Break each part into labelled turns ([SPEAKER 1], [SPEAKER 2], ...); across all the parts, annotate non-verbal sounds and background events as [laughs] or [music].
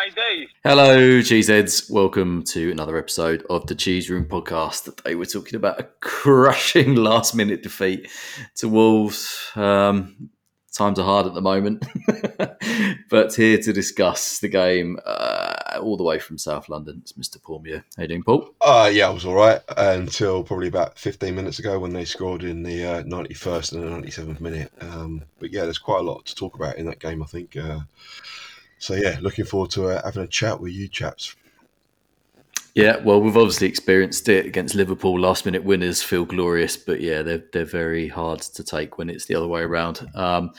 [SPEAKER 1] my day.
[SPEAKER 2] Hello, cheeseheads. Welcome to another episode of the Cheese Room podcast. Today we're talking about a crushing [laughs] last minute defeat to Wolves. Um, times are hard at the moment, [laughs] but here to discuss the game uh, all the way from South London, it's Mr. Paul Muir. How you doing, Paul?
[SPEAKER 3] Uh, yeah, I was all right until probably about 15 minutes ago when they scored in the uh, 91st and the 97th minute. Um, but yeah, there's quite a lot to talk about in that game, I think. Uh, so yeah, looking forward to uh, having a chat with you chaps.
[SPEAKER 2] Yeah, well, we've obviously experienced it against Liverpool. Last minute winners feel glorious, but yeah, they're they're very hard to take when it's the other way around. Um,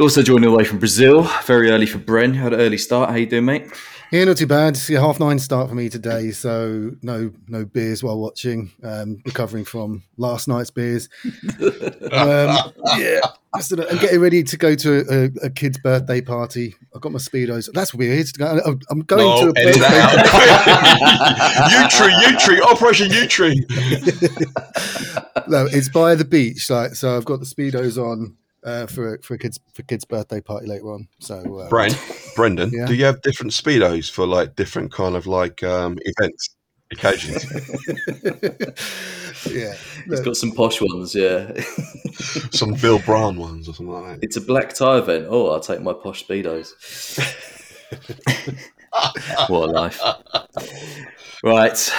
[SPEAKER 2] also joining away from Brazil, very early for Bren. Had an early start. How you doing, mate?
[SPEAKER 4] Yeah, not too bad. It's a half nine start for me today, so no no beers while watching. Um, recovering from last night's beers. [laughs] um, yeah, just, I'm getting ready to go to a, a, kid's birthday party. I've got my speedos. That's weird. I'm, I'm going
[SPEAKER 3] no,
[SPEAKER 4] to a birthday.
[SPEAKER 3] Yewtree, U tree, Operation Yewtree. [laughs]
[SPEAKER 4] no, it's by the beach. Like, so I've got the speedos on uh, for for a kids for kids birthday party later on. So, uh,
[SPEAKER 3] Brent, Brendan, yeah? do you have different speedos for like different kind of like um, events? Occasions, [laughs]
[SPEAKER 4] yeah,
[SPEAKER 2] he's got some posh ones, yeah. [laughs]
[SPEAKER 3] some Orlebar Brown ones or something like that.
[SPEAKER 2] It's a black tie event. Oh, I'll take my posh speedos. [laughs] what a life! Right,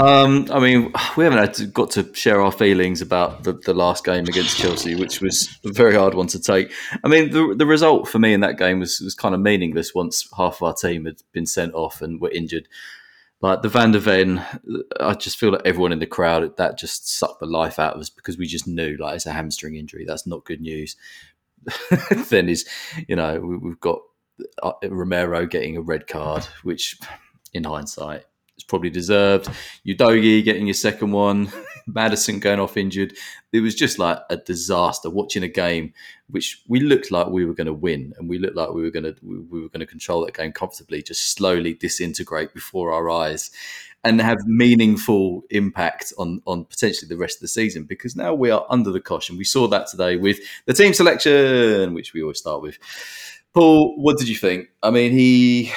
[SPEAKER 2] um, I mean, we haven't to, got to share our feelings about the, the last game against Chelsea, which was a very hard one to take. I mean, the, the result for me in that game was, was kind of meaningless once half of our team had been sent off and were injured. Like the Van de Ven, I just feel like everyone in the crowd that just sucked the life out of us because we just knew like it's a hamstring injury. That's not good news. [laughs] then is you know we, we've got uh, Romero getting a red card, which in hindsight it's probably deserved. Udogie getting your second one, [laughs] Maddison going off injured. It was just like a disaster watching a game which we looked like we were going to win, and we looked like we were going to we were going to control that game comfortably, just slowly disintegrate before our eyes, and have meaningful impact on on potentially the rest of the season. Because now we are under the cosh, and we saw that today with the team selection, which we always start with. Paul, what did you think? I mean, he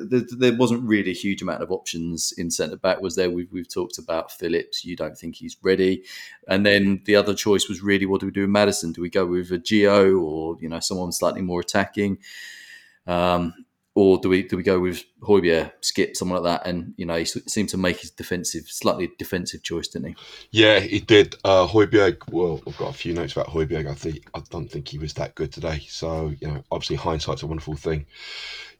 [SPEAKER 2] there, wasn't really a huge amount of options in centre back. Was there? We've, we've talked about Phillips. You don't think he's ready, and then the other choice was really what do we do with Maddison? Do we go with a Gio or you know someone slightly more attacking? Um, or do we do we go with Højbjerg, skip someone like that? And you know, he seemed to make his defensive, slightly defensive choice, didn't he?
[SPEAKER 3] Yeah, he did. Uh, Højbjerg. Well, I've got a few notes about Højbjerg. I think I don't think he was that good today. So you know, obviously hindsight's a wonderful thing.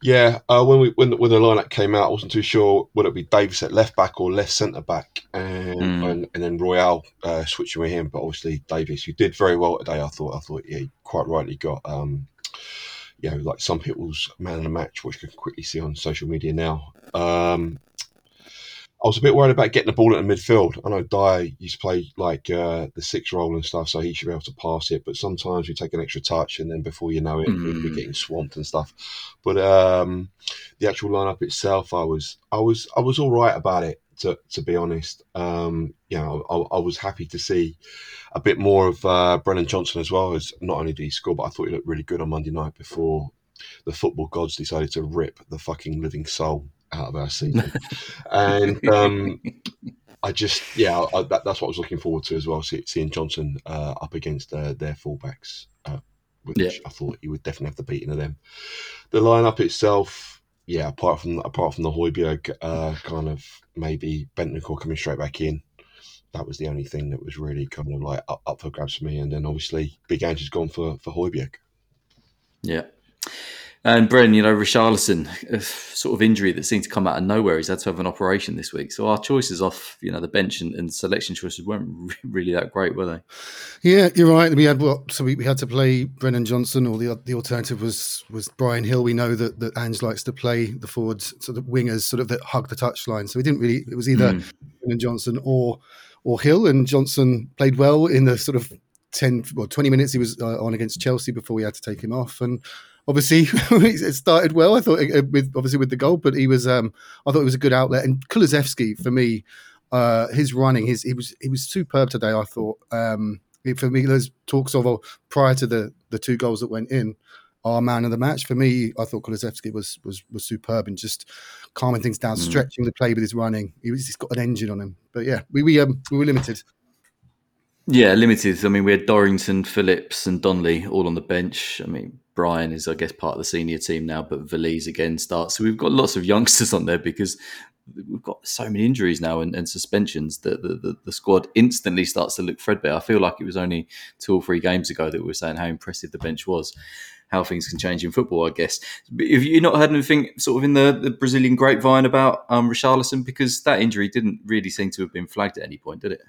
[SPEAKER 3] Yeah, uh, when we when when the lineup came out, I wasn't too sure whether it would be Davies at left back or left centre back, and, mm. and, and then Royal uh, switching with him. But obviously Davies, who did very well today, I thought I thought yeah, quite rightly got um, you know, like some people's man of the match, which you can quickly see on social media now. Um, I was a bit worried about getting the ball in the midfield. I know Dier used to play like uh, the six role and stuff, so he should be able to pass it. But sometimes we take an extra touch, and then before you know it, mm. we're getting swamped and stuff. But um, the actual lineup itself, I was, I was, I was all right about it. To, to be honest, um, you know, I, I was happy to see a bit more of uh, Brennan Johnson as well. As not only did he score, but I thought he looked really good on Monday night before the football gods decided to rip the fucking living soul out of our season. [laughs] and um, I just, yeah, I, that, that's what I was looking forward to as well. See, seeing Johnson uh, up against uh, their fullbacks, uh, which yeah. I thought he would definitely have the beating of them. The lineup itself, yeah, apart from apart from the Højbjerg, uh, kind of maybe Bentancur coming straight back in that was the only thing that was really kind of like up, up for grabs for me. And then obviously Big Ange's gone for for Højbjerg.
[SPEAKER 2] Yeah. And Bren, you know, Richarlison, sort of injury that seemed to come out of nowhere. He's had to have an operation this week. So our choices off, you know, the bench and, and selection choices weren't [laughs] really that great, were they?
[SPEAKER 4] Yeah, you're right. We had what? So we, we had to play Brennan Johnson, or the the alternative was was Bryan Gil. We know that that Ange likes to play the forwards, sort of wingers, sort of that hug the touchline. So we didn't really. It was either mm. Brennan Johnson or or Gil, and Johnson played well in the sort of 10 or 20 minutes he was uh, on against Chelsea before we had to take him off. And obviously [laughs] it started well, I thought, uh, with obviously with the goal, but he was, um, I thought it was a good outlet. And Kulusevski, for me, uh, his running, his, he was, he was superb today, I thought. Um, for me, those talks of, oh, prior to the, the two goals that went in, our man of the match. For me, I thought Kulusevski was was was superb and just calming things down, mm. stretching the play with his running. He was, he's got an engine on him. But yeah, we we um we were limited.
[SPEAKER 2] Yeah, limited. I mean, we had Dorrington, Phillips, and Donley all on the bench. I mean, Bryan is, I guess, part of the senior team now, but Veliz again starts. So we've got lots of youngsters on there because we've got so many injuries now and, and suspensions that the, the, the, squad instantly starts to look threadbare. I feel like it was only two or three games ago that we were saying how impressive the bench was how things can change in football, I guess. But have you not heard anything sort of in the, the Brazilian grapevine about um, Richarlison? Because that injury didn't really seem to have been flagged at any point, did it?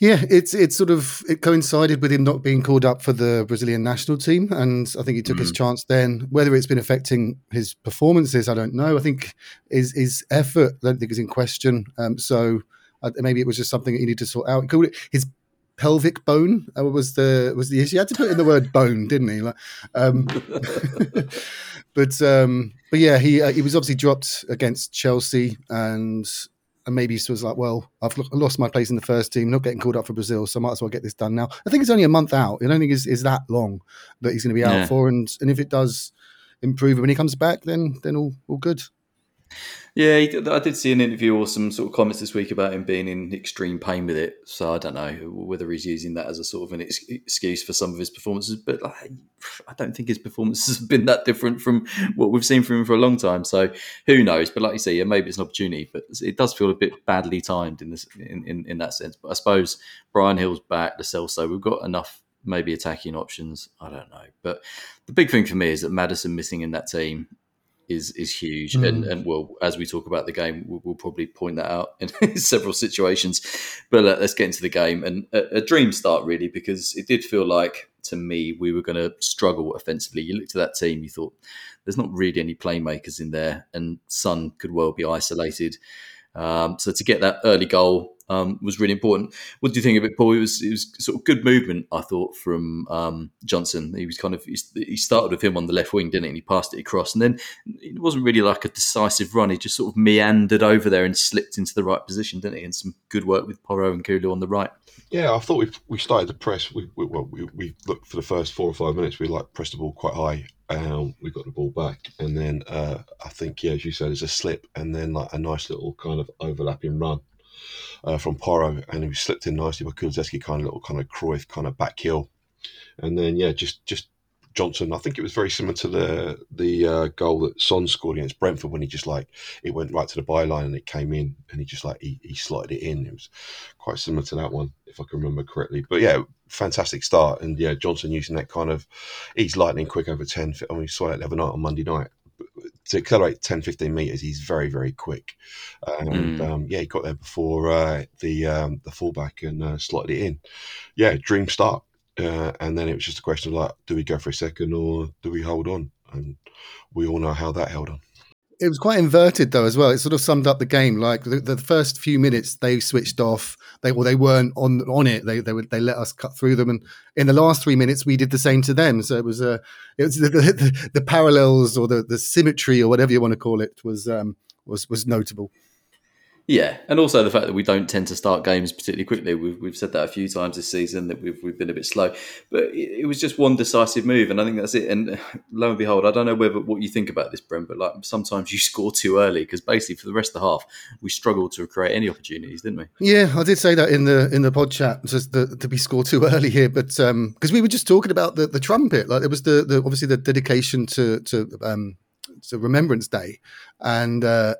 [SPEAKER 4] Yeah, it's it's sort of it coincided with him not being called up for the Brazilian national team, and I think he took mm. his chance then. Whether it's been affecting his performances, I don't know. I think his his effort, I don't think is in question. Um, so uh, maybe it was just something that he needed to sort out. He called it his pelvic bone uh, was the was the issue. He had to put in the word bone, didn't he? Like, um, [laughs] but um, but yeah, he uh, he was obviously dropped against Chelsea, and and maybe he was like, well, I've lost my place in the first team, not getting called up for Brazil, so I might as well get this done now. I think it's only a month out. I don't think it's, it's that long that he's going to be out yeah. for, and and if it does improve when he comes back, then then all all good.
[SPEAKER 2] Yeah, I did see an interview or some sort of comments this week about him being in extreme pain with it. So I don't know whether he's using that as a sort of an excuse for some of his performances. But I don't think his performances have been that different from what we've seen from him for a long time. So who knows? But like you say, yeah, maybe it's an opportunity. But it does feel a bit badly timed in this in, in, in that sense. But I suppose Bryan Gil's back, the so we've got enough maybe attacking options. I don't know. But the big thing for me is that Maddison missing in that team is is huge. Mm. And and well, as we talk about the game, we'll, we'll probably point that out in [laughs] several situations. But uh, let's get into the game and a, a, dream start really because it did feel like to me we were going to struggle offensively. You looked at that team, you thought there's not really any playmakers in there, and Sun could well be isolated. Um, so to get that early goal um, was really important. What do you think of it, Paul? It was it was sort of good movement, I thought, from um, Johnson. He was kind of he started with him on the left wing, didn't he? And he passed it across, and then it wasn't really like a decisive run. He just sort of meandered over there and slipped into the right position, didn't he? And some good work with Porro and Kulu on the right.
[SPEAKER 3] Yeah, I thought we we started to press. We, we well, we, we looked for the first four or five minutes. We like pressed the ball quite high. Um, we got the ball back, and then uh, I think, yeah, as you said, there's a slip, and then like a nice little kind of overlapping run uh, from Porro, and he slipped in nicely by Kulusevski, kind of little kind of Cruyff kind of back heel, and then yeah, just just Johnson. I think it was very similar to the the uh, goal that Son scored against Brentford when he just like it went right to the byline and it came in and he just like he, he slotted it in. It was quite similar to that one, if I can remember correctly. But yeah, fantastic start and yeah, Johnson using that kind of he's lightning quick over ten. I mean, we saw that the other night on Monday night. To accelerate 10, 15 meters, he's very, very quick. And
[SPEAKER 2] Mm.
[SPEAKER 3] um, yeah, he got there before uh, the um, the fullback and uh, slotted it in. Yeah, dream start. Uh, and then it was just a question of like, do we go for a second or do we hold on? And we all know how that held on.
[SPEAKER 4] It was quite inverted though as well. It sort of summed up the game. Like the, the first few minutes, they switched off. They well, they weren't on on it. They they they let us cut through them, and in the last three minutes, we did the same to them. So it was uh, it was the, the, the parallels or the, the symmetry or whatever you want to call it was um, was was notable.
[SPEAKER 2] Yeah, and also the fact that we don't tend to start games particularly quickly. We've, we've said that a few times this season that we've, we've been a bit slow, but it, it was just one decisive move, and I think that's it. And [laughs] lo and behold, I don't know whether what you think about this, Brent, but like sometimes you [laughs] score too early because basically for the rest of the half we struggled to create any opportunities, didn't we?
[SPEAKER 4] Yeah, I did say that in the in the pod chat, just the, to be scored too early here, but because we were just talking about the, the trumpet, like it was the, the obviously the dedication to to um to Remembrance Day, and uh,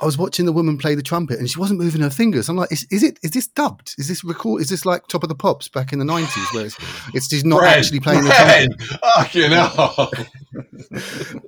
[SPEAKER 4] I was watching the woman play the trumpet, and she wasn't moving her fingers. I'm like, is, is it is this dubbed? Is this record? Is this like Top of the Pops back in the '90s, where it's, it's she's not actually playing the trumpet?
[SPEAKER 3] Fucking hell.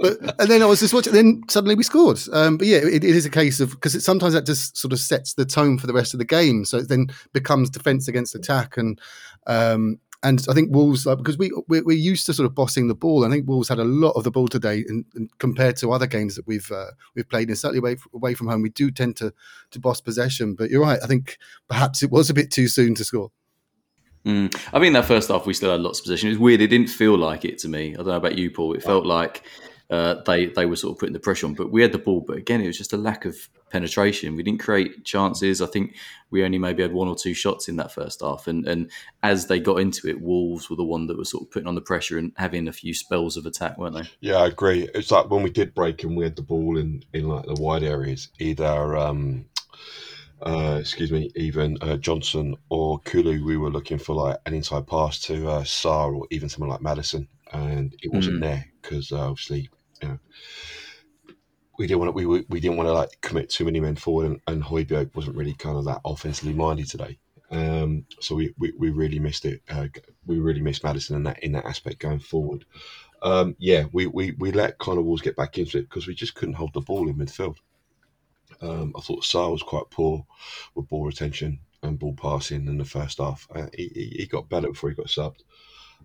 [SPEAKER 4] but and then I was just watching. Then suddenly we scored. Um, but yeah, it, it is a case of because sometimes that just sort of sets the tone for the rest of the game. So it then becomes defense against attack, and um, and I think Wolves like, because we we're, we're used to sort of bossing the ball. I think Wolves had a lot of the ball today, in, compared to other games that we've uh, we've played. And certainly away away from home, we do tend to to boss possession. But you're right. I think perhaps it was a bit too soon to score.
[SPEAKER 2] Mm. I think that first half we still had lots of possession. It was weird. It didn't feel like it to me. I don't know about you, Paul. It felt like uh, they they were sort of putting the pressure on, but we had the ball. But again, it was just a lack of penetration. We didn't create chances. I think we only maybe had one or two shots in that first half. And and as they got into it, Wolves were the one that was sort of putting on the pressure and having a few spells of attack, weren't they?
[SPEAKER 3] Yeah, I agree. It's like when we did break and we had the ball in, in like the wide areas, either um, uh, excuse me, even uh, Johnson or Kulu, we were looking for like an inside pass to uh, Sarr or even someone like Maddison, and it wasn't
[SPEAKER 2] Mm.
[SPEAKER 3] there because uh, obviously, you know, we didn't want to, we we didn't want to like commit too many men forward, and, and Højbjerg wasn't really kind of that offensively minded today. Um, so we, we, we really missed it. Uh, we really missed Maddison in that in that aspect going forward. Um, yeah, we, we, we let of Wolves get back into it because we just couldn't hold the ball in midfield. Um, I thought Sarr was quite poor with ball retention and ball passing in the first half. Uh, he he got better before he got subbed.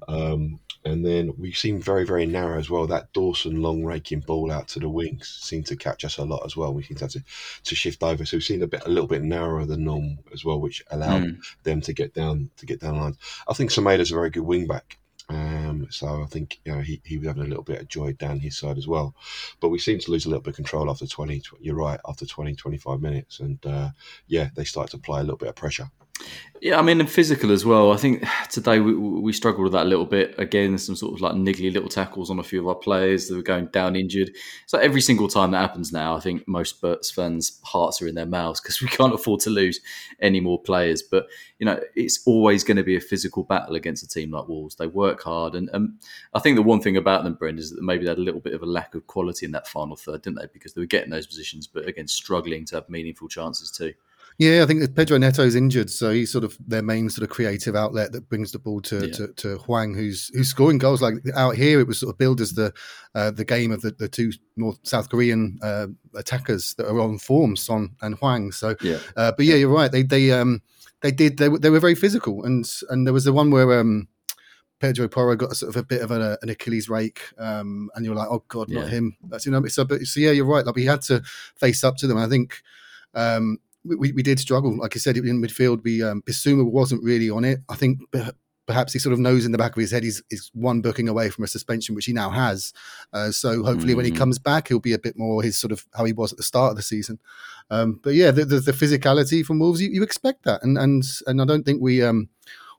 [SPEAKER 3] Um, and then we seemed very, very narrow as well. That Dawson long raking ball out to the wings seemed to catch us a lot as well. We seemed to have to, to shift over. So we've seen a bit a little bit narrower than normal as well, which allowed
[SPEAKER 2] Mm.
[SPEAKER 3] them to get down to get down the lines. I think Semedo's a very good wing back. Um, so I think you know he, he was having a little bit of joy down his side as well. But we seemed to lose a little bit of control after 20, you're right, after 20, 25 minutes. And uh, yeah, they started to apply a little bit of pressure.
[SPEAKER 2] Yeah, I mean, and physical as well. I think [sighs] today we, we struggled with that a little bit. Again, some sort of like niggly little tackles on a few of our players that were going down injured. So every single time that happens now, I think most Spurs fans' hearts are in their mouths because [laughs] we can't afford to lose any more players. But you know, it's always going to be a physical battle against a team like Wolves. They work hard, and, and I think the one thing about them, Brent, is that maybe they had a little bit of a lack of quality in that final third, didn't they? Because they were getting those positions, but again, struggling to have meaningful chances too.
[SPEAKER 4] Yeah, I think that Pedro Neto's injured, so he's sort of their main sort of creative outlet that brings the ball to
[SPEAKER 2] Yeah.
[SPEAKER 4] to, to Hwang, who's who's scoring goals. Like out here, it was sort of billed as the uh, the game of the, the two North South Korean uh, attackers that are on form, Son and Hwang. So,
[SPEAKER 2] Yeah.
[SPEAKER 4] uh, but yeah, you're right. They they um they did they, were- they were very physical, and and there was the one where um. Pedro Porro got a sort of a bit of a, an Achilles rake, um, and you're like, "Oh God, not
[SPEAKER 2] Yeah.
[SPEAKER 4] him!" That's you know. So, but so yeah, you're right. Like he had to face up to them. I think um, we, we did struggle. Like I said, in midfield, we um, Bissouma wasn't really on it. I think perhaps he sort of knows in the back of his head he's, he's one booking away from a suspension, which he now has. Uh, so hopefully, when he
[SPEAKER 2] Mhm.
[SPEAKER 4] comes back, he'll be a bit more his sort of how he was at the start of the season. Um, but yeah, the, the, the physicality from Wolves, you, you expect that, and and and I don't think we um,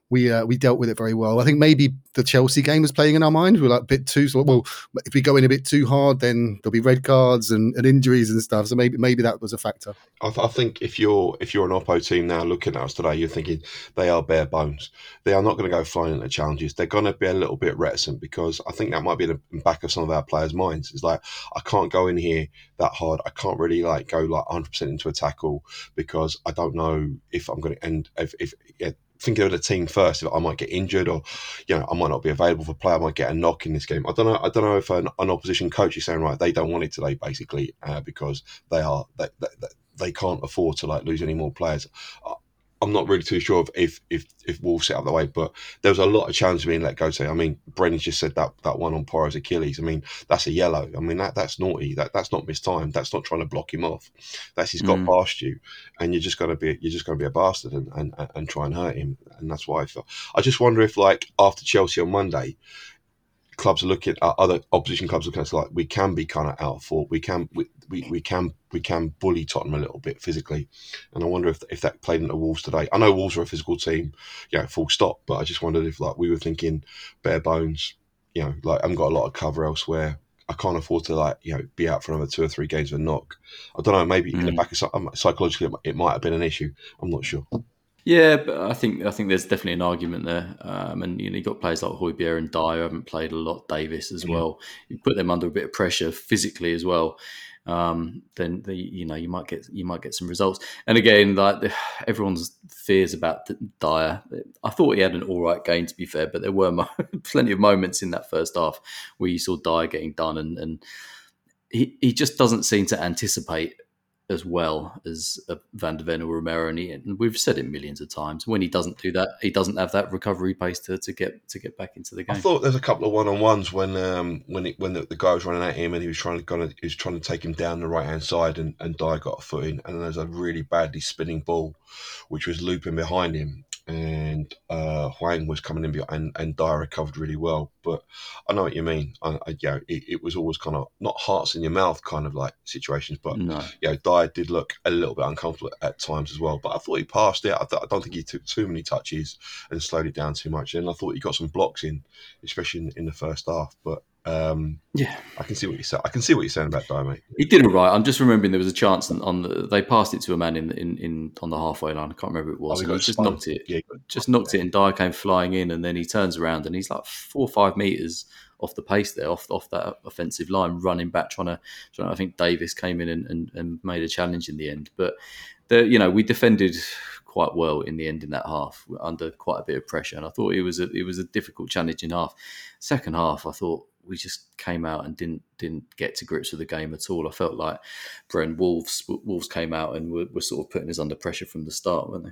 [SPEAKER 4] we uh, we dealt with it very well. I think maybe the Chelsea game was playing in our mind. We are like a bit too so, well. If we go in a bit too hard, then there'll be red cards and, and injuries and stuff. So maybe maybe that was a factor.
[SPEAKER 3] I, th- I, think if you're if you're an Oppo team now looking at us today, you're thinking they are bare bones. They are not going to go flying into challenges. They're going to be a little bit reticent because I think that might be in the back of some of our players' minds. It's like I can't go in here that hard. I can't really like go like 100 percent into a tackle because I don't know if I'm going to end if if yeah, thinking of the team first. If I might get injured, or you know, I might not be available for play. I might get a knock in this game. I don't know. I don't know if an, an opposition coach is saying right, they don't want it today, basically, uh, because they are they, they, they can't afford to like lose any more players. I'm not really too sure if if if Wolves set up the way, but there was a lot of challenges being let go. To I mean, Brendan just said that that one on Porro's Achilles. I mean, that's a yellow. I mean, that that's naughty. That that's not mistimed. That's not trying to block him off. That's he's got mm. past you, and you're just gonna be you're just gonna be a bastard and, and and try and hurt him. And that's why I feel. I just wonder if like after Chelsea on Monday, clubs are looking at other opposition clubs are kind of like we can be kind of out for we can we, we, we can we can bully Tottenham a little bit physically, and I wonder if if that played into Wolves today. I know Wolves are a physical team, yeah, full stop. But I just wondered if like we were thinking bare bones, you know, like I have got a lot of cover elsewhere. I can't afford to like you know be out for another two or three games of a knock. I don't know. Maybe mm. in the mm. back of um, psychologically it might have been an issue. I'm not sure.
[SPEAKER 2] Yeah, but I think I think there's definitely an argument there, um, and you know you got players like Højbjerg and Dier haven't played a lot. Davies as well. You put them under a bit of pressure physically as well. Um, then the, you know you might get you might get some results. And again, like [sighs] everyone's fears about Dier. I thought he had an all right game to be fair, but there were mo- [laughs] plenty of moments in that first half where you saw Dier getting done, and, and he he just doesn't seem to anticipate as well as uh, Van de Ven or Romero, and, he, and, we've said it millions of times. When he doesn't do that, he doesn't have that recovery pace to, to get to get back into the game.
[SPEAKER 3] I thought there's a couple of one on ones when um, when it, when the, the, guy was running at him and he was trying to of, he was trying to take him down the right hand side, and, and Dier got a foot in, and there's a really badly spinning ball, which was looping behind him, and uh, Hwang was coming in and, and Dier recovered really well. But I know what you mean. I, I, yeah, it, it, was always kind of not hearts in your mouth kind of like situations, but no. yeah, Dier did look a little bit uncomfortable at times as well. But I thought he passed it. I, th- I don't think he took too many touches and slowed it down too much. And I thought he got some blocks in, especially in, in the first half. But um,
[SPEAKER 2] yeah,
[SPEAKER 3] I can see what you said. I can see what you're saying about Dier, mate.
[SPEAKER 2] He did all right. I'm just remembering there was a chance on, the they passed it to a man in in, in on the halfway line. I can't remember who it was. Oh, he just knocked it. Yeah, just knocked it, and Dier came flying in, and then he turns around and he's like four or five meters off the pace there, off off that offensive line, running back, trying to. Trying to I think Davies came in and, and, and made a challenge in the end, but the you know we defended quite well in the end in that half under quite a bit of pressure, and I thought it was a it was a difficult challenging half. Second half, I thought we just came out and didn't didn't get to grips with the game at all. I felt like Bren Wolves Wolves came out and were, were, sort of putting us under pressure from the start, weren't they?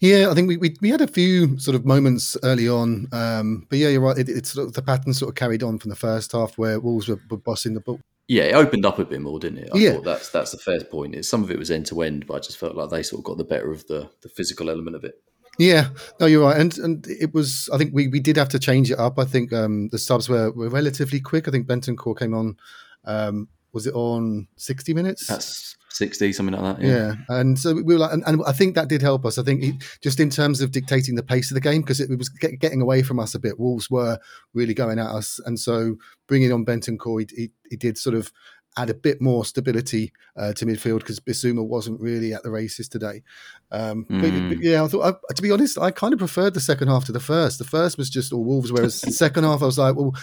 [SPEAKER 4] Yeah, I think we we, we had a few sort of moments early on, um, but yeah, you're right. It, it's sort of, the pattern sort of carried on from the first half where Wolves were, were bossing the ball.
[SPEAKER 2] Yeah, it opened up a bit more, didn't it? I yeah. thought that's that's the fair point. It, some of it was end to end, but I just felt like they sort of got the better of the the physical element of it.
[SPEAKER 4] Yeah, no, you're right, and and it was. I think we, we did have to change it up. I think um, the subs were, were relatively quick. I think Bentancur came on. Um, was it on sixty minutes?
[SPEAKER 2] That's sixty, something like that.
[SPEAKER 4] Yeah, yeah. and so we were like, and, and, I think that did help us. I think it, just in terms of dictating the pace of the game because it, it, was get, getting away from us a bit. Wolves were really going at us, and so bringing on Bentancur, he, he, he did sort of add a bit more stability uh, to midfield because Bissouma wasn't really at the races today. Um, mm. but, but, hmm. yeah, I thought, I, to be honest, I kind of preferred the second half to the first. The first was just all Wolves, whereas the second half, I was like, well,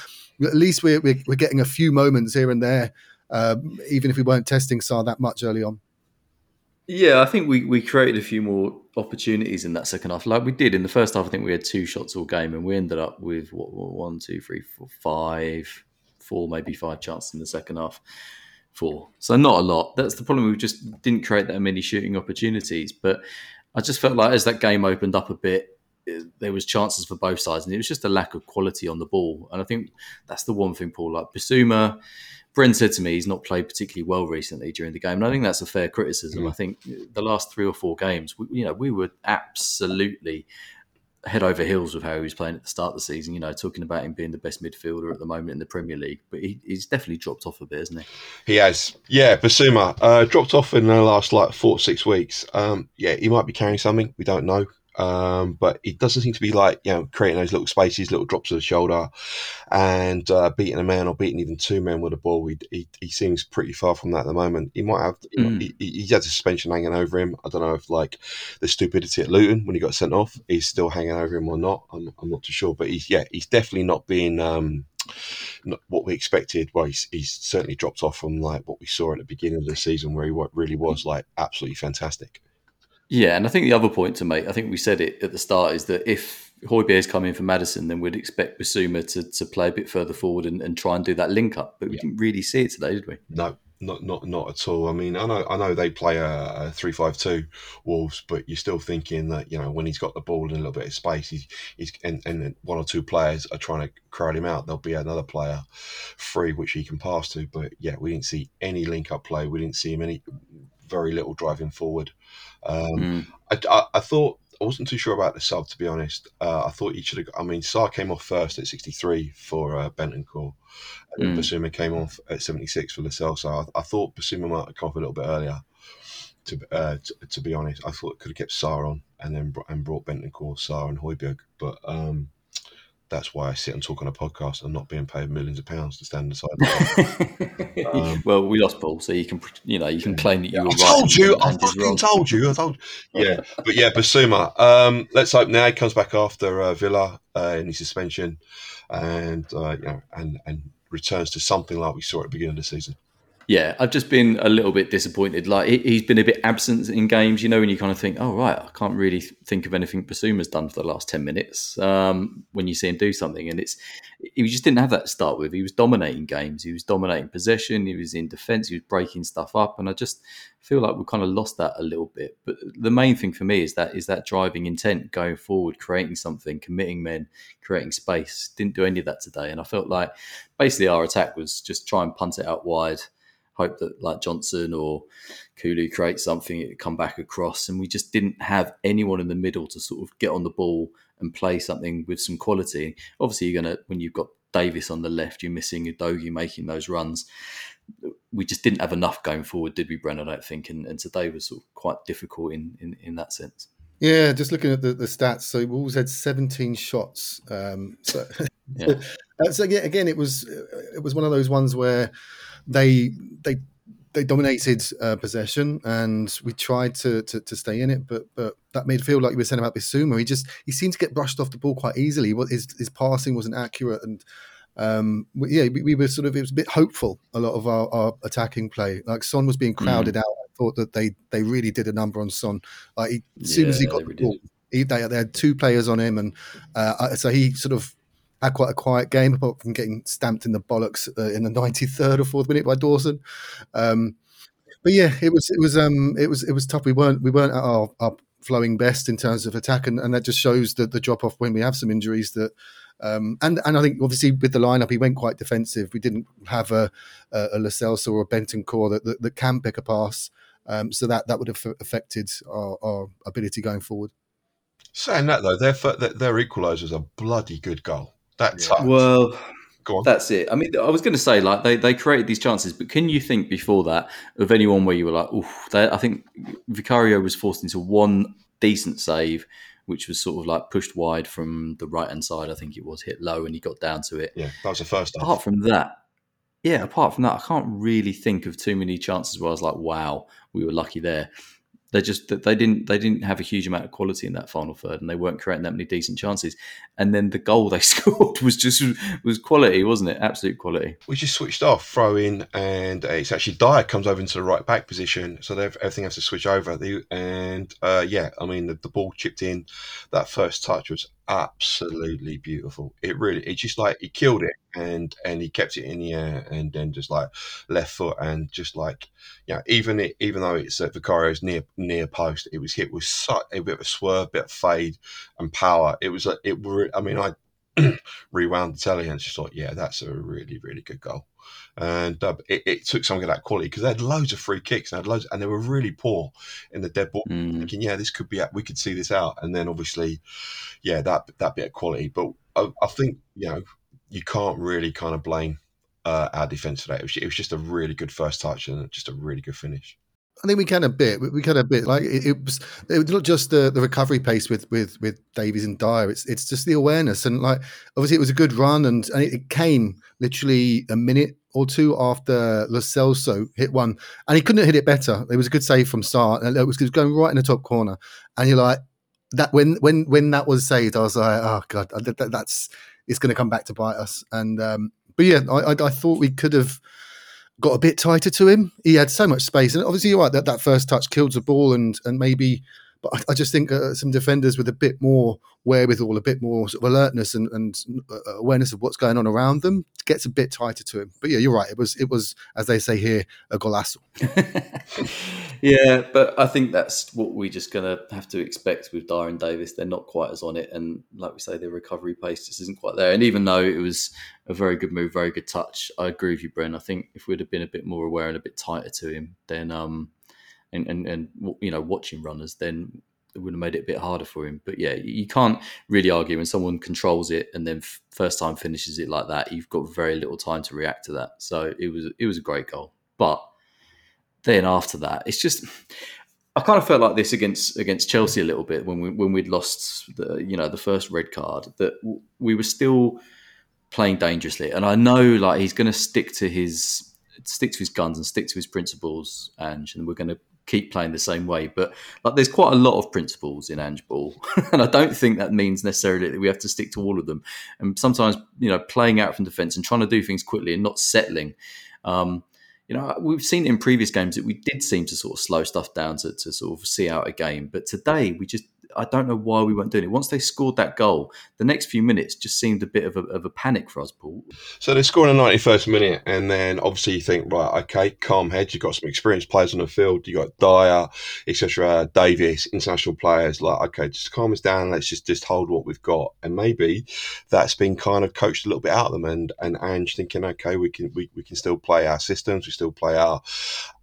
[SPEAKER 4] at least we're, we're, we're getting a few moments here and there, um, even if we weren't testing Sá that much early on.
[SPEAKER 2] Yeah, I think we, we created a few more opportunities in that second half. Like we did in the first half, I think we had two shots all game, and we ended up with what, what one, two, three, four, five, four, maybe five chances in the second half for. So not a lot. That's the problem. We just didn't create that many shooting opportunities. But I just felt like as that game opened up a bit, there was chances for both sides, and it was just a lack of quality on the ball. And I think that's the one thing, Paul. Like Bissouma, Bren said to me, he's not played particularly well recently during the game, and I think that's a fair criticism. Mm. I think the last three or four games, we, you know, we were absolutely head over heels with how he was playing at the start of the season. You know, talking about him being the best midfielder at the moment in the Premier League, but he, he's definitely dropped off a bit, hasn't he?
[SPEAKER 3] He has. Yeah, Bissouma uh, dropped off in the last like four six weeks. Um, yeah, he might be carrying something. We don't know. Um, but it doesn't seem to be like you know creating those little spaces, little drops of the shoulder, and uh, beating a man or beating even two men with a ball. He, he, he, seems pretty far from that at the moment. He might have mm. he, he's had a suspension hanging over him. I don't know if like the stupidity at Luton when he got sent off is still hanging over him or not. I'm, I'm not too sure, but he's yeah he's definitely not being um, not what we expected. Well, he's, he's certainly dropped off from like what we saw at the beginning of the season, where he really was like absolutely fantastic.
[SPEAKER 2] Yeah, and I think the other point to make, I think we said it at the start, is that if Højbjerg's come in for Maddison, then we'd expect Bissouma to, to play a bit further forward and, and try and do that link up. But we yeah. didn't really see it today, did we?
[SPEAKER 3] No, not not not at all. I mean, I know I know they play a, a three five two Wolves, but you're still thinking that you know when he's got the ball in a little bit of space, he's, he's and, and one or two players are trying to crowd him out. There'll be another player free which he can pass to. But yeah, we didn't see any link up play. We didn't see him any very little driving forward. Um, mm. I, I, I, thought I wasn't too sure about the sub to be honest. Uh, I thought he should have. I mean, Sarr came off first at 63 for uh, Bentancur, and mm. Bissouma came off at 76 for Lo Celso. So I, I thought Bissouma might have come off a little bit earlier. To, uh, to, to be honest, I thought it could have kept Sarr on and then and brought Bentancur, Sarr, and Højbjerg. But um, that's why I sit and talk on a podcast and not being paid millions of pounds to stand aside. [laughs]
[SPEAKER 2] um, well, we lost Paul, so you can you know you can claim that you
[SPEAKER 3] yeah,
[SPEAKER 2] were
[SPEAKER 3] I right. Told you, I fucking told you, I told. Yeah, [laughs] but yeah, Bissouma. Um, let's hope now he comes back after uh, Villa uh, in his suspension, and uh, you know, and and returns to something like we saw at the beginning of the season.
[SPEAKER 2] Yeah, I've just been a little bit disappointed. Like he's been a bit absent in games, you know, and you kind of think, oh right, I can't really think of anything Bissouma's done for the last ten minutes. Um, when you see him do something, and it's he just didn't have that start with. He was dominating games, he was dominating possession, he was in defence, he was breaking stuff up, and I just feel like we've kind of lost that a little bit. But the main thing for me is that is that driving intent going forward, creating something, committing men, creating space. Didn't do any of that today, and I felt like basically our attack was just try and punt it out wide hope that like Johnson or Kulu creates something, it come back across. And we just didn't have anyone in the middle to sort of get on the ball and play something with some quality. Obviously, you're going to, when you've got Davies on the left, you're missing Udogie making those runs. We just didn't have enough going forward, did we, Brennan? I don't think. And, and today was sort of quite difficult in, in, in that sense.
[SPEAKER 4] Yeah, just looking at the, the stats. So Wolves had 17 shots. Um, so, [laughs] yeah. [laughs] so again, again, it was it was one of those ones where they they they dominated uh, possession and we tried to, to, to stay in it, but but that made it feel like you were saying about Bissouma. He just he seemed to get brushed off the ball quite easily. What his his passing wasn't accurate, and um, yeah, we, we, were sort of it was a bit hopeful. A lot of our, our attacking play, like Son was being crowded mm. out. I thought that they they really did a number on Son. Like he, as soon as he got the ball, he, they, they had two players on him, and uh, so he sort of had quite a quiet game, apart from getting stamped in the bollocks uh, in the 93rd or fourth minute by Dawson. Um, but yeah, it was it was um, it was it was tough. We weren't we weren't at our, our flowing best in terms of attack, and, and that just shows that the drop off when we have some injuries that. Um, and and I think obviously with the lineup he went quite defensive. We didn't have a a, a Lo Celso or a Bentancur that, that, that can pick a pass, um, so that that would have affected our, our ability going forward.
[SPEAKER 3] Saying that though, their their equaliser is a bloody good goal. That
[SPEAKER 2] yeah. well, that's it. I mean, I was going to say like they, they created these chances, but can you think before that of anyone where you were like, oh, I think Vicario was forced into one decent save, which was sort of like pushed wide from the right hand side. I think it was hit low and he got down to it.
[SPEAKER 3] Yeah, that was the first.
[SPEAKER 2] Apart half. from that, yeah, apart from that, I can't really think of too many chances where I was like, wow, we were lucky there they just they didn't they didn't have a huge amount of quality in that final third, and they weren't creating that many decent chances. And then the goal they [laughs] scored was just was quality, wasn't it? Absolute quality.
[SPEAKER 3] We just switched off, throw in, and it's actually Dier comes over into the right back position, so everything has to switch over. And uh, yeah, I mean the, the ball chipped in. That first touch was absolutely beautiful. It really, it just like he killed it and and he kept it in the air and then just like left foot and just like you know even it even though it's at Vicario's near near post, it was hit with such a bit of a swerve, bit of fade and power. It was like it. Were I mean, I [clears throat] rewound the telly and just thought, yeah, that's a really really good goal and uh, it, it, took something of that quality because they had loads of free kicks and had loads, and they were really poor in the dead ball. Mm. Thinking, yeah, this could be, we could see this out, and then obviously, yeah, that that bit of quality. But I, I think you know you can't really kind of blame uh, our defense today. It was, it was just a really good first touch and just a really good finish.
[SPEAKER 4] I think we can a bit. We can a bit. Like it, it was, it was not just the, the recovery pace with with with Davies and Dier. It's it's just the awareness and like obviously it was a good run and, and it, it came literally a minute or two after Lo Celso hit one, and he couldn't have hit it better. It was a good save from start, and it was, going right in the top corner. And you're like that when when when that was saved, I was like, oh god, that, that's it's going to come back to bite us. And um, but yeah, I, I, I thought we could have got a bit tighter to him. He had so much space, and obviously you're right that that first touch killed the ball, and and maybe. But I, just think uh, some defenders with a bit more wherewithal, a bit more sort of alertness and, and uh, awareness of what's going on around them gets a bit tighter to him. But yeah, you're right. It was it was as they say here a golazo. [laughs]
[SPEAKER 2] yeah, but I think that's what we're just to have to expect with Darren Davies. They're not quite as on it, and like we say, their recovery pace just isn't quite there. And even though it was a very good move, very good touch, I agree with you, Bren. I think if we'd have been a bit more aware and a bit tighter to him, then um, and, and, and you know watching runners, then it would have made it a bit harder for him. But yeah, you can't really argue when someone controls it and then f- first time finishes it like that. You've got very little time to react to that. So it was it was a great goal. But then after that, it's just I kind of felt like this against against Chelsea a little bit when we when we'd lost the you know the first red card that we were still playing dangerously. And I know like he's going to stick to his stick to his guns and stick to his principles, and, and we're going to keep playing the same way. But like, there's quite a lot of principles in Ange Ball, [laughs] and I don't think that means necessarily that we have to stick to all of them. And sometimes, you know, playing out from defence and trying to do things quickly and not settling. Um, you know, we've seen in previous games that we did seem to sort of slow stuff down to, to sort of see out a game, but today we just I don't know why we weren't doing it. Once they scored that goal, the next few minutes just seemed a bit of a, of a panic for us, Paul.
[SPEAKER 3] So they scored in the 91st minute, and then obviously you think, right, okay, calm head. You've got some experienced players on the field. You've got Dier, etc., Davies, international players. Like, okay, just calm us down. Let's just, just hold what we've got. And maybe that's been kind of coached a little bit out of them. And, and Ange thinking, okay, we can we, we can still play our systems, we still play our,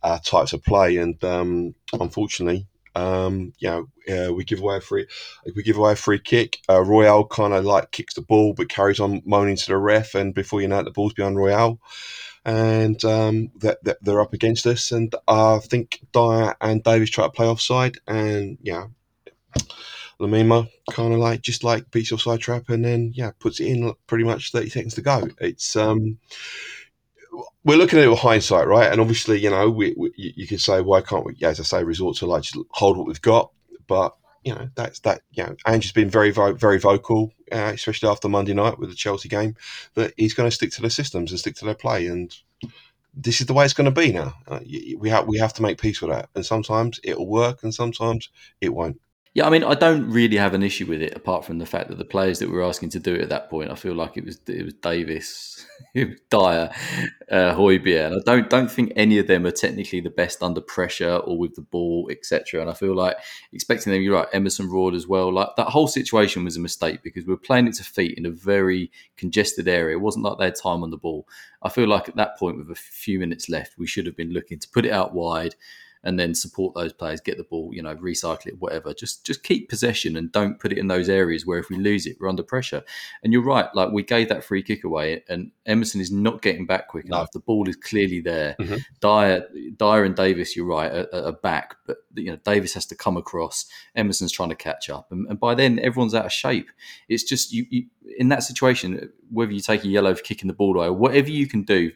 [SPEAKER 3] our types of play. And um, unfortunately, um, you know, uh, we give away a free, we give away a free kick. Uh, Royal kind of like kicks the ball, but carries on moaning to the ref, and before you know it, the ball's behind Royal, and um, that, that they're up against us. And I think Dier and Davies try to play offside, and yeah, Lemina kind of like just like beats offside trap, and then yeah, puts it in pretty much thirty seconds to go. It's um we're looking at it with hindsight, right? And obviously, you know, we, we, you can say, why can't we, as I say, resort to like just hold what we've got? But you know, that's that. You know, Ange's been very, very very vocal, uh, especially after Monday night with the Chelsea game, that he's going to stick to the systems and stick to their play, and this is the way it's going to be now. Uh, we have we have to make peace with that, and sometimes it'll work, and sometimes it won't.
[SPEAKER 2] Yeah, I mean, I don't really have an issue with it, apart from the fact that the players that we were asking to do it at that point, I feel like it was it was Davies, [laughs] Dier, uh, Højbjerg, and I don't don't think any of them are technically the best under pressure or with the ball, etc. And I feel like expecting them, you're right, Emerson Royal as well. Like that whole situation was a mistake because we were playing it to feet in a very congested area. It wasn't like they had time on the ball. I feel like at that point, with a few minutes left, we should have been looking to put it out wide and then support those players, get the ball, you know, recycle it, whatever. Just just keep possession and don't put it in those areas where if we lose it, we're under pressure. And you're right, like we gave that free kick away, and Emerson is not getting back quick enough. The ball is clearly there. Mm-hmm. Dier, Dier and Davies, you're right, are, are, back, but you know Davies has to come across. Emerson's trying to catch up, and, and by then everyone's out of shape. It's just you, you in that situation, whether you take a yellow for kicking the ball away or whatever you can do,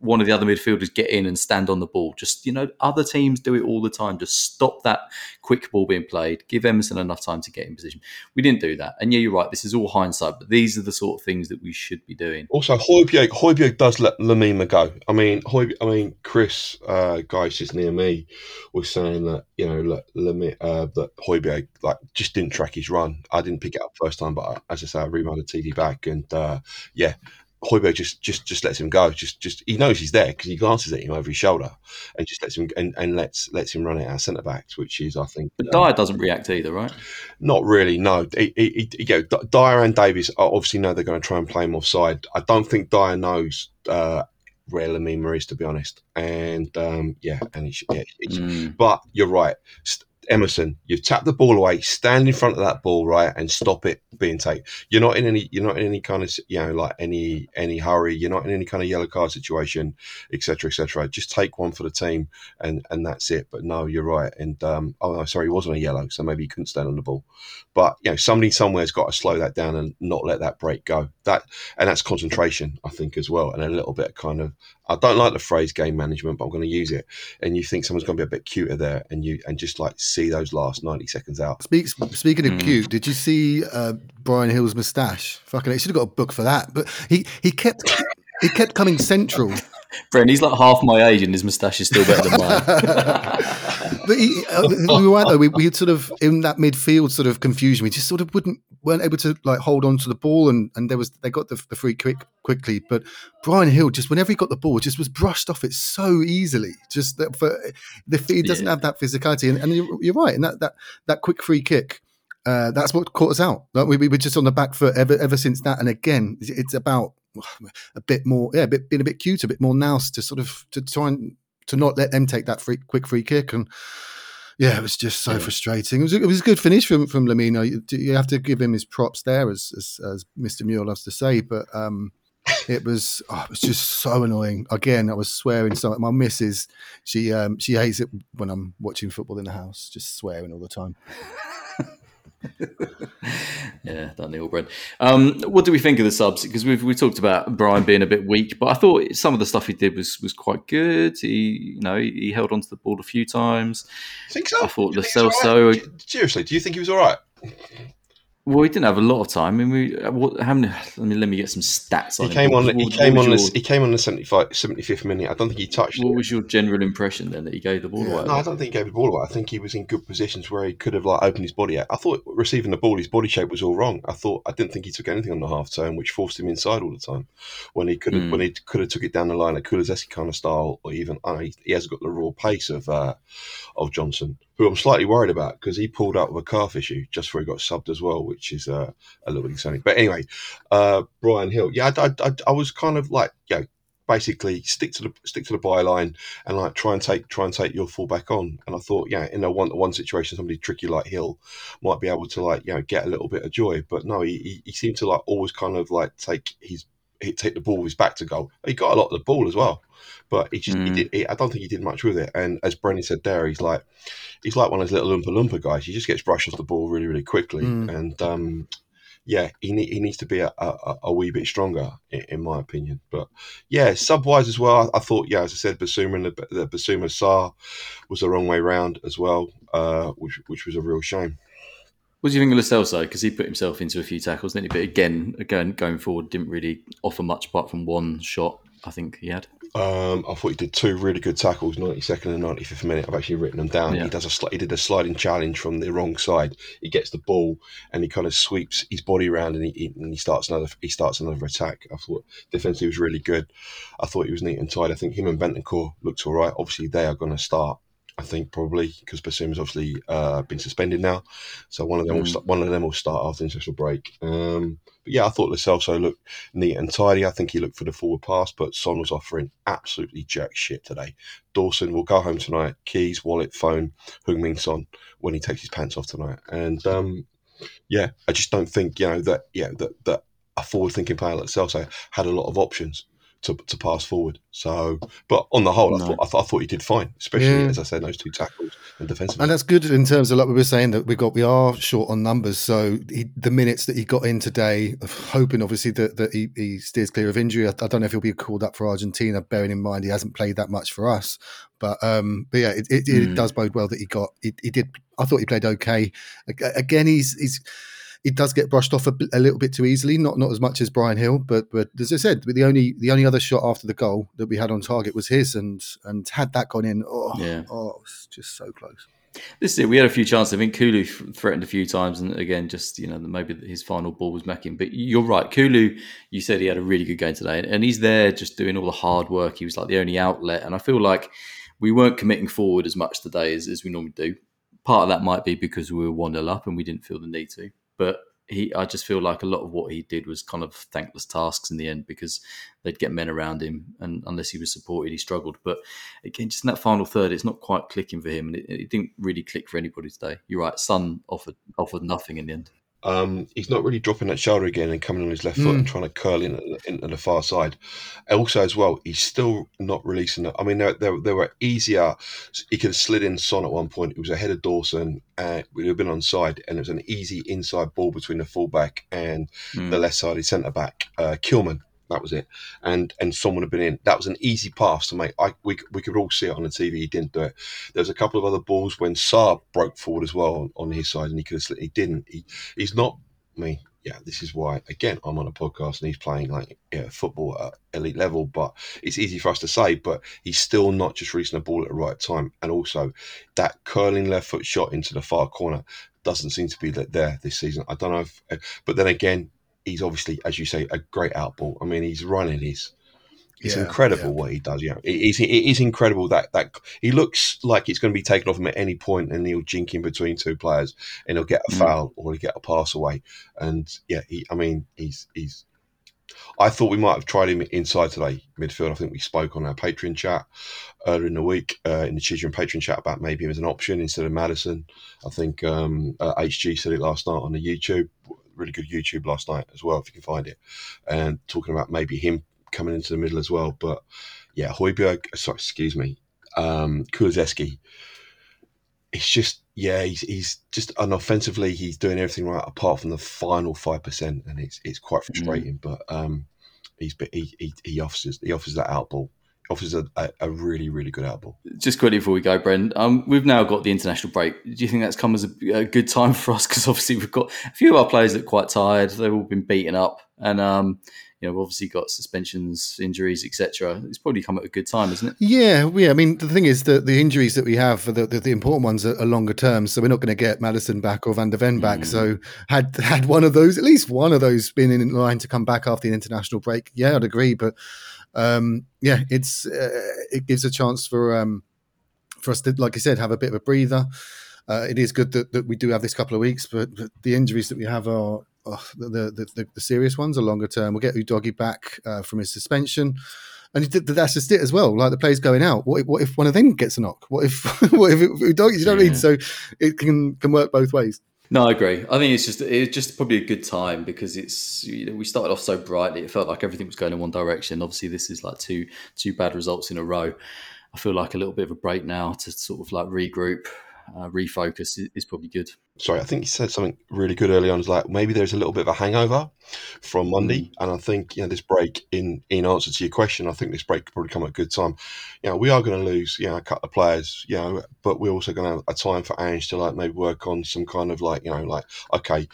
[SPEAKER 2] one of the other midfielders get in and stand on the ball. Just you know, other teams do it all the time. Just stop that quick ball being played. Give Emerson enough time to get in position. We didn't do that, and yeah, you're right. This is all hindsight, but these are the sort of things that we should be doing.
[SPEAKER 3] Also, Højbjerg does let Lemina go. I mean, Højbjerg, I mean, Chris, uh, guy sits near me, was saying that you know, Lemina, uh, that Højbjerg like just didn't track his run. I didn't pick it up first time, but I, as I say, I rewound the TV back, and uh, yeah, Højbjerg just just just lets him go. Just just he knows he's there because he glances at him over his shoulder and just lets him and, and lets lets him run it our centre backs, which is I think.
[SPEAKER 2] But Dier doesn't react either, right?
[SPEAKER 3] Not really. No. He, he, he, you know, Dier and Davies obviously know they're going to try and play him offside. I don't think Dier knows. Uh, Lemina is, to be honest, and um, yeah, and it's, yeah, it's, mm. but you're right. Emerson, you've tapped the ball away. Stand in front of that ball, right, and stop it being taken. You're not in any. You're not in any kind of you know like any any hurry. You're not in any kind of yellow card situation, etc. etc. Just take one for the team, and and that's it. But no, you're right. And um, oh no, sorry, it wasn't a yellow, so maybe he couldn't stand on the ball. But you know, somebody somewhere's got to slow that down and not let that break go. That and that's concentration, I think, as well, and a little bit of kind of. I don't like the phrase game management, but I'm going to use it. And you think someone's going to be a bit cuter there, and you and just like see those last ninety seconds out.
[SPEAKER 4] Speak, speaking of cute, did you see uh, Bryan Gil's moustache? Fucking, he should have got a book for that. But he he kept he kept coming central. [laughs]
[SPEAKER 2] Brent, he's like half my age, and his moustache is still better than mine. [laughs]
[SPEAKER 4] But he, uh, [laughs] we were right though. We, we had sort of in that midfield sort of confusion. We just sort of wouldn't weren't able to like hold on to the ball, and and there was they got the, the free quick quickly. But Bryan Gil just whenever he got the ball, just was brushed off it so easily. Just that for the he doesn't
[SPEAKER 2] Yeah.
[SPEAKER 4] have that physicality, and, and you're, you're right. And that that that quick free kick. Uh, that's what caught us out. Like, we, we were just on the back foot ever ever since that. And again, it's- about [sighs] a bit more, yeah, a bit being a bit cute, a bit more nous to sort of to try and to not let them take that free, quick free kick. And yeah, it was just so frustrating. It was, a- it was a good finish from from Lemina. You, you have to give him his props there, as as, as Mr. Muir loves to say. But um, it was oh, it was just so annoying. Again, I was swearing so. My missus, she um, she hates it when I'm watching football in the house, just swearing all the time. [laughs] [laughs]
[SPEAKER 2] Yeah, that Neil Brent. Um, what do we think of the subs? Because we've we talked about Bryan being a bit weak, but I thought some of the stuff he did was was quite good. He, you know, he held onto the ball a few times.
[SPEAKER 3] I think so?
[SPEAKER 2] I thought
[SPEAKER 3] Do you
[SPEAKER 2] the
[SPEAKER 3] think he was all
[SPEAKER 2] Celso.
[SPEAKER 3] right? Seriously, do you think he was all right?
[SPEAKER 2] Well, he didn't have a lot of time. I mean, we, what, how many? Let me let me get some stats.
[SPEAKER 3] He came
[SPEAKER 2] What
[SPEAKER 3] on.
[SPEAKER 2] was-
[SPEAKER 3] He came on.
[SPEAKER 2] your-
[SPEAKER 3] The, he came on the 75, 75th minute. I don't think he touched
[SPEAKER 2] What
[SPEAKER 3] it.
[SPEAKER 2] was your general impression then that he gave the ball away?
[SPEAKER 3] No, I don't think he gave the ball away. I think he was in good positions where he could have like opened his body out. I thought receiving the ball, his body shape was all wrong. I thought I didn't think he took anything on the half turn, which forced him inside all the time. When he could have,
[SPEAKER 2] Mm.
[SPEAKER 3] when he could have took it down the line, a Kulusevski kind of style, or even I know he, he hasn't got the raw pace of uh, of Johnson, who I'm slightly worried about because he pulled out with a calf issue just before he got subbed as well, which is uh, a little concerning. But anyway, uh, Bryan Gil, yeah, I, I, I, was kind of like, yeah, basically stick to the stick to the byline and like try and take try and take your fullback on. And I thought, yeah, in a one to one situation, somebody tricky like Gil might be able to like you know get a little bit of joy. But no, he, he seemed to like always kind of like take his he take the ball with his back to goal. He got a lot of the ball as well, but he just he
[SPEAKER 2] Mm.
[SPEAKER 3] did. He, I don't think he did much with it. And as Brennan said there, he's like he's like one of those little Oompa Loompa guys. He just gets brushed off the ball really really quickly.
[SPEAKER 4] Mm.
[SPEAKER 3] And um, yeah, he ne- he needs to be a, a, a wee bit stronger in, in my opinion. But yeah, sub wise as well. I, I thought, yeah, as I said, Bissouma and the, the Bissouma Sarr was the wrong way round as well, uh, which which was a real shame.
[SPEAKER 2] What do you think of Lo Celso? Because he put himself into a few tackles, didn't he? But again, again, going forward, didn't really offer much apart from one shot. I think he had.
[SPEAKER 3] Um, I thought he did two really good tackles, ninety second and ninety fifth minute. I've actually written them down.
[SPEAKER 2] Yeah.
[SPEAKER 3] He does a sli- he did a sliding challenge from the wrong side. He gets the ball and he kind of sweeps his body around and he, he and he starts another he starts another attack. I thought defensively was really good. I thought he was neat and tight. I think him and Bentancur looked all right. Obviously, they are going to start. I think probably because Bissouma's obviously uh, been suspended now, so one of them will
[SPEAKER 2] Mm.
[SPEAKER 3] start, one of them will start after the international break. Um, but yeah, I thought Lo Celso looked neat and tidy. I think he looked for the forward pass, but Son was offering absolutely jack shit today. Dawson will go home tonight. Keys, wallet, phone, Heung-Min Son when he takes his pants off tonight. And um, yeah, I just don't think you know that yeah that that a forward-thinking player like Celso had a lot of options to, to pass forward. So, but on the whole, I thought I, thought I thought he did fine, especially
[SPEAKER 4] Yeah.
[SPEAKER 3] as I said, those two tackles and defensively.
[SPEAKER 4] And that's good in terms of like we were saying that we got we are short on numbers. So he, the minutes that he got in today, hoping obviously that, that he, he steers clear of injury. I, I don't know if he'll be called up for Argentina, bearing in mind he hasn't played that much for us. But um, but yeah, it, it, it
[SPEAKER 2] Mm.
[SPEAKER 4] does bode well that he got. He, he did. I thought he played okay. Again, he's he's. He does get brushed off a, a little bit too easily, not not as much as Bryan Gil, but but as I said, the only the only other shot after the goal that we had on target was his, and and had that gone in, oh,
[SPEAKER 2] Yeah.
[SPEAKER 4] oh, it was just so close.
[SPEAKER 2] This is it. We had a few chances. I think Kulu threatened a few times, and again, just you know, maybe his final ball was macking. But you're right, Kulu. You said he had a really good game today, and he's there just doing all the hard work. He was like the only outlet, and I feel like we weren't committing forward as much today as, as we normally do. Part of that might be because we were one 0 up and we didn't feel the need to, but he, I just feel like a lot of what he did was kind of thankless tasks in the end because they'd get men around him, and unless he was supported, he struggled. But again, just in that final third, it's not quite clicking for him, and it, it didn't really click for anybody today. You're right, Son offered offered nothing in the end.
[SPEAKER 3] Um, he's not really dropping that shoulder again and coming on his left foot and
[SPEAKER 4] Mm.
[SPEAKER 3] trying to curl in into the far side. Also, as well, he's still not releasing it. I mean, there, there, there were easier. He could have slid in Son at one point. It was ahead of Dawson. Uh, would have been on side, and it was an easy inside ball between the fullback and
[SPEAKER 2] Mm.
[SPEAKER 3] the left sided centre back, uh, Kilman. That was it, and and someone had been in. That was an easy pass to make. I we, we could all see it on the TV. He didn't do it. There was a couple of other balls when Sarr broke forward as well on, on his side, and he could have. He didn't. He, he's not. I mean, yeah, this is why again I'm on a podcast and he's playing like yeah, football at elite level. But it's easy for us to say, but he's still not just reaching the ball at the right time, and also that curling left foot shot into the far corner doesn't seem to be there this season. I don't know if, but then again, he's obviously, as you say, a great outball. I mean, he's running his. It's
[SPEAKER 4] Yeah,
[SPEAKER 3] incredible
[SPEAKER 4] yeah.
[SPEAKER 3] what he does. Yeah, it is. It is incredible that that he looks like it's going to be taken off him at any point, and he'll jink in between two players, and he'll get a
[SPEAKER 2] Mm.
[SPEAKER 3] foul or he'll get a pass away. And yeah, he. I mean, he's he's. I thought we might have tried him inside today, midfield. I think we spoke on our Patreon chat earlier in the week, uh, in the Children Patreon chat about maybe him as an option instead of Maddison. I think um, uh, HG said it last night on the YouTube, really good YouTube last night as well, if you can find it, and talking about maybe him coming into the middle as well. But yeah, Højbjerg, sorry, excuse me, um, Kulusevski, it's just yeah, he's he's just and offensively he's doing everything right apart from the final five percent, and it's it's quite frustrating. But um, he's he, he he offers he offers that outball, offers a, a, a really really good outball.
[SPEAKER 2] Just quickly before we go, Bren, um, we've now got the international break. Do you think that's come as a, a good time for us? Because obviously we've got a few of our players that are quite tired. They've all been beaten up, and um, you know, we've obviously got suspensions, injuries, etc. It's probably come at a good time, isn't it?
[SPEAKER 4] Yeah, yeah. I mean, the thing is that the injuries that we have, the, the, the important ones, are, are longer term. So we're not going to get Maddison back or Van de Ven back.
[SPEAKER 2] Mm.
[SPEAKER 4] So had had one of those, at least one of those, been in line to come back after the international break, yeah, I'd agree. But um, yeah, it's uh, it gives a chance for um, for us to, like I said, have a bit of a breather. Uh, it is good that, that we do have this couple of weeks, but, but the injuries that we have are. Oh, the, the, the the serious ones are longer term. We'll get Udogie back uh, from his suspension. And th- that's just it as well. Like the players going out. What if, what if one of them gets a knock? What if [laughs] what if it, Udogie? You know what I mean? So it can can work both ways.
[SPEAKER 2] No, I agree. I think it's just it's just probably a good time because it's you know, we started off so brightly. It felt like everything was going in one direction. Obviously, this is like two two bad results in a row. I feel like a little bit of a break now to sort of like regroup, uh, refocus is, is probably good.
[SPEAKER 3] Sorry, I think he said something really good early on. It's like maybe there's a little bit of a hangover from Monday, and I think you know this break. In in answer to your question, I think this break could probably come at a good time. You know, we are going to lose, you know, a couple of players, you know, but we're also going to have a time for Ange to like maybe work on some kind of like you know like okay,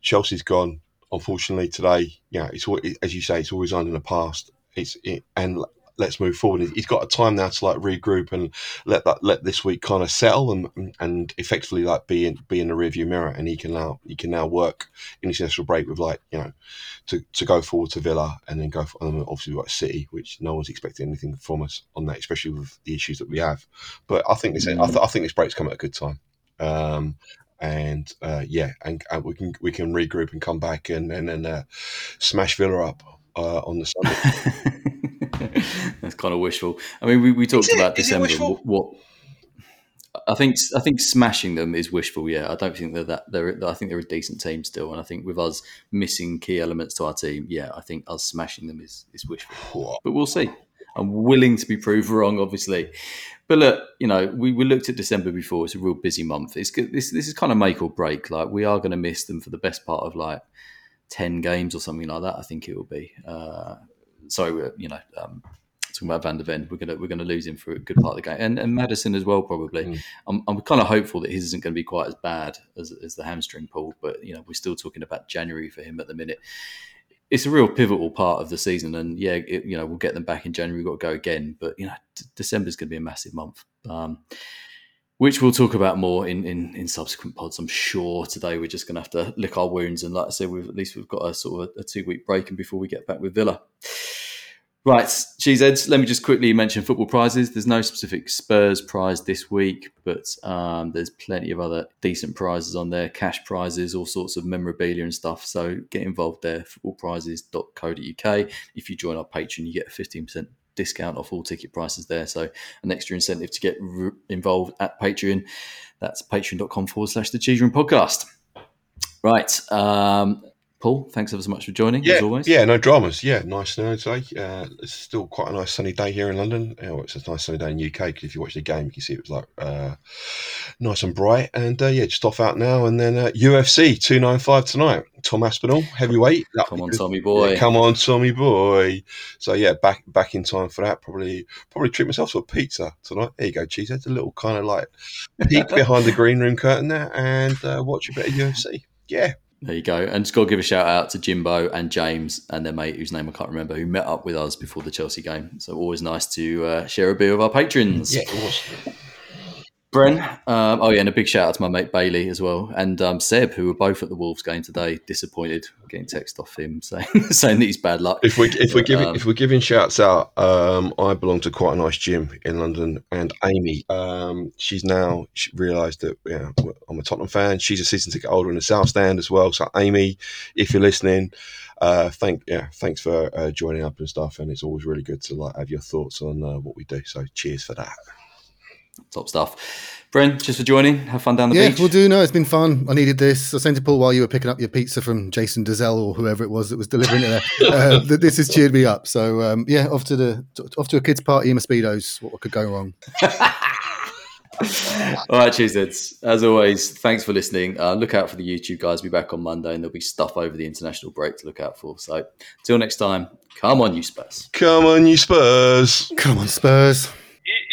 [SPEAKER 3] Chelsea's gone. Unfortunately, today, you know, it's as you say, it's always on in the past. It's it, and let's move forward. He's got a time now to like regroup and let that let this week kind of settle and and effectively like be in be in the rearview mirror, and he can now he can now work in his initial break with like you know to, to go forward to Villa and then go for um, obviously we've got City, which no one's expecting anything from us on that, especially with the issues that we have. But I think this I, th- I think this break's come at a good time. Um, and uh, yeah, and, and we can we can regroup and come back and and then uh, smash Villa up uh, on the Sunday. [laughs]
[SPEAKER 2] Kind of wishful. I mean, we, we talked
[SPEAKER 3] it?
[SPEAKER 2] about December. What, what I think I think smashing them is wishful. Yeah, I don't think they're that. They're I think they're a decent team still, and I think with us missing key elements to our team, yeah, I think us smashing them is is wishful. But we'll see. I'm willing to be proved wrong, obviously. But look, you know, we, we looked at December before. It's a real busy month. It's good. This this is kind of make or break. Like we are going to miss them for the best part of like ten games or something like that. I think it will be. Uh, sorry, we're, you know, um, talking about Van de Ven, we're gonna we're gonna lose him for a good part of the game, and, and Maddison as well probably.
[SPEAKER 3] Mm.
[SPEAKER 2] I'm, I'm kind of hopeful that his isn't going to be quite as bad as, as the hamstring pull, but you know we're still talking about January for him at the minute. It's a real pivotal part of the season, and yeah, it, you know we'll get them back in January. We've got to go again, but you know D- December's going to be a massive month. Um, which we'll talk about more in, in, in subsequent pods, I'm sure. Today we're just going to have to lick our wounds, and like I said, we've at least we've got a sort of a, a two week break, and before we get back with Villa. Right, cheeseheads. Let me just quickly mention football prizes. There's no specific Spurs prize this week, but um, there's plenty of other decent prizes on there, cash prizes, all sorts of memorabilia and stuff. So get involved there. Footballprizes.co.uk. If you join our Patreon, you get a 15% discount off all ticket prices there. So an extra incentive to get re- involved at Patreon. That's patreon.com forward slash the Cheese Room podcast. Right. Um, Paul, thanks ever so much for joining,
[SPEAKER 3] Yeah,
[SPEAKER 2] as always.
[SPEAKER 3] yeah, no dramas. Yeah, nice snow today. Uh, it's still quite a nice sunny day here in London. Oh, it's a nice sunny day in UK because if you watch the game, you can see it was like uh, nice and bright. And uh, yeah, just off out now. And then uh, UFC 295 tonight. Tom Aspinall, heavyweight. That'll
[SPEAKER 2] Come on. Tommy boy.
[SPEAKER 3] Yeah, come on, Tommy boy. So yeah, back back in time for that. Probably probably treat myself to a pizza tonight. There you go, cheese. That's a little kind of like peek [laughs] behind the green room curtain there and uh, watch a bit of UFC. Yeah,
[SPEAKER 2] There you go. And just got to give a shout out to Jimbo and James and their mate, whose name I can't remember, who met up with us before the Chelsea game. So always nice to uh, share a beer with our patrons.
[SPEAKER 3] yeah.
[SPEAKER 2] Bren. Um, oh, yeah, and a big shout out to my mate Bailey as well. And um, Seb, who were both at the Wolves game today, disappointed getting text off him [laughs] saying, saying that he's bad luck.
[SPEAKER 3] If we if we're giving
[SPEAKER 2] Um,
[SPEAKER 3] if we're giving shouts out, um, I belong to quite a nice gym in London, and Amy, um, she's now she realised that yeah, I'm a Tottenham fan. She's a season ticket holder in the South Stand as well. So Amy, if you're listening, uh, thank yeah, thanks for uh, joining up and stuff. And it's always really good to like have your thoughts on uh, what we do. So cheers for that.
[SPEAKER 2] Top stuff. Bren, just for joining. Have fun down the
[SPEAKER 4] yeah,
[SPEAKER 2] beach.
[SPEAKER 4] we'll do. No, it's been fun. I needed this. I sent it Paul while you were picking up your pizza from Jason Dazelle or whoever it was that was delivering it. There. [laughs] Uh, this has cheered me up. So um, yeah, off to the off to a kids' party in my speedos. What could go wrong? [laughs]
[SPEAKER 2] All right, cheers, cheeseheads. As always, thanks for listening. Uh, look out for the YouTube guys. Be back on Monday, and there'll be stuff over the international break to look out for. So, till next time, come on, you Spurs.
[SPEAKER 3] Come on, you Spurs.
[SPEAKER 4] Come on, Spurs.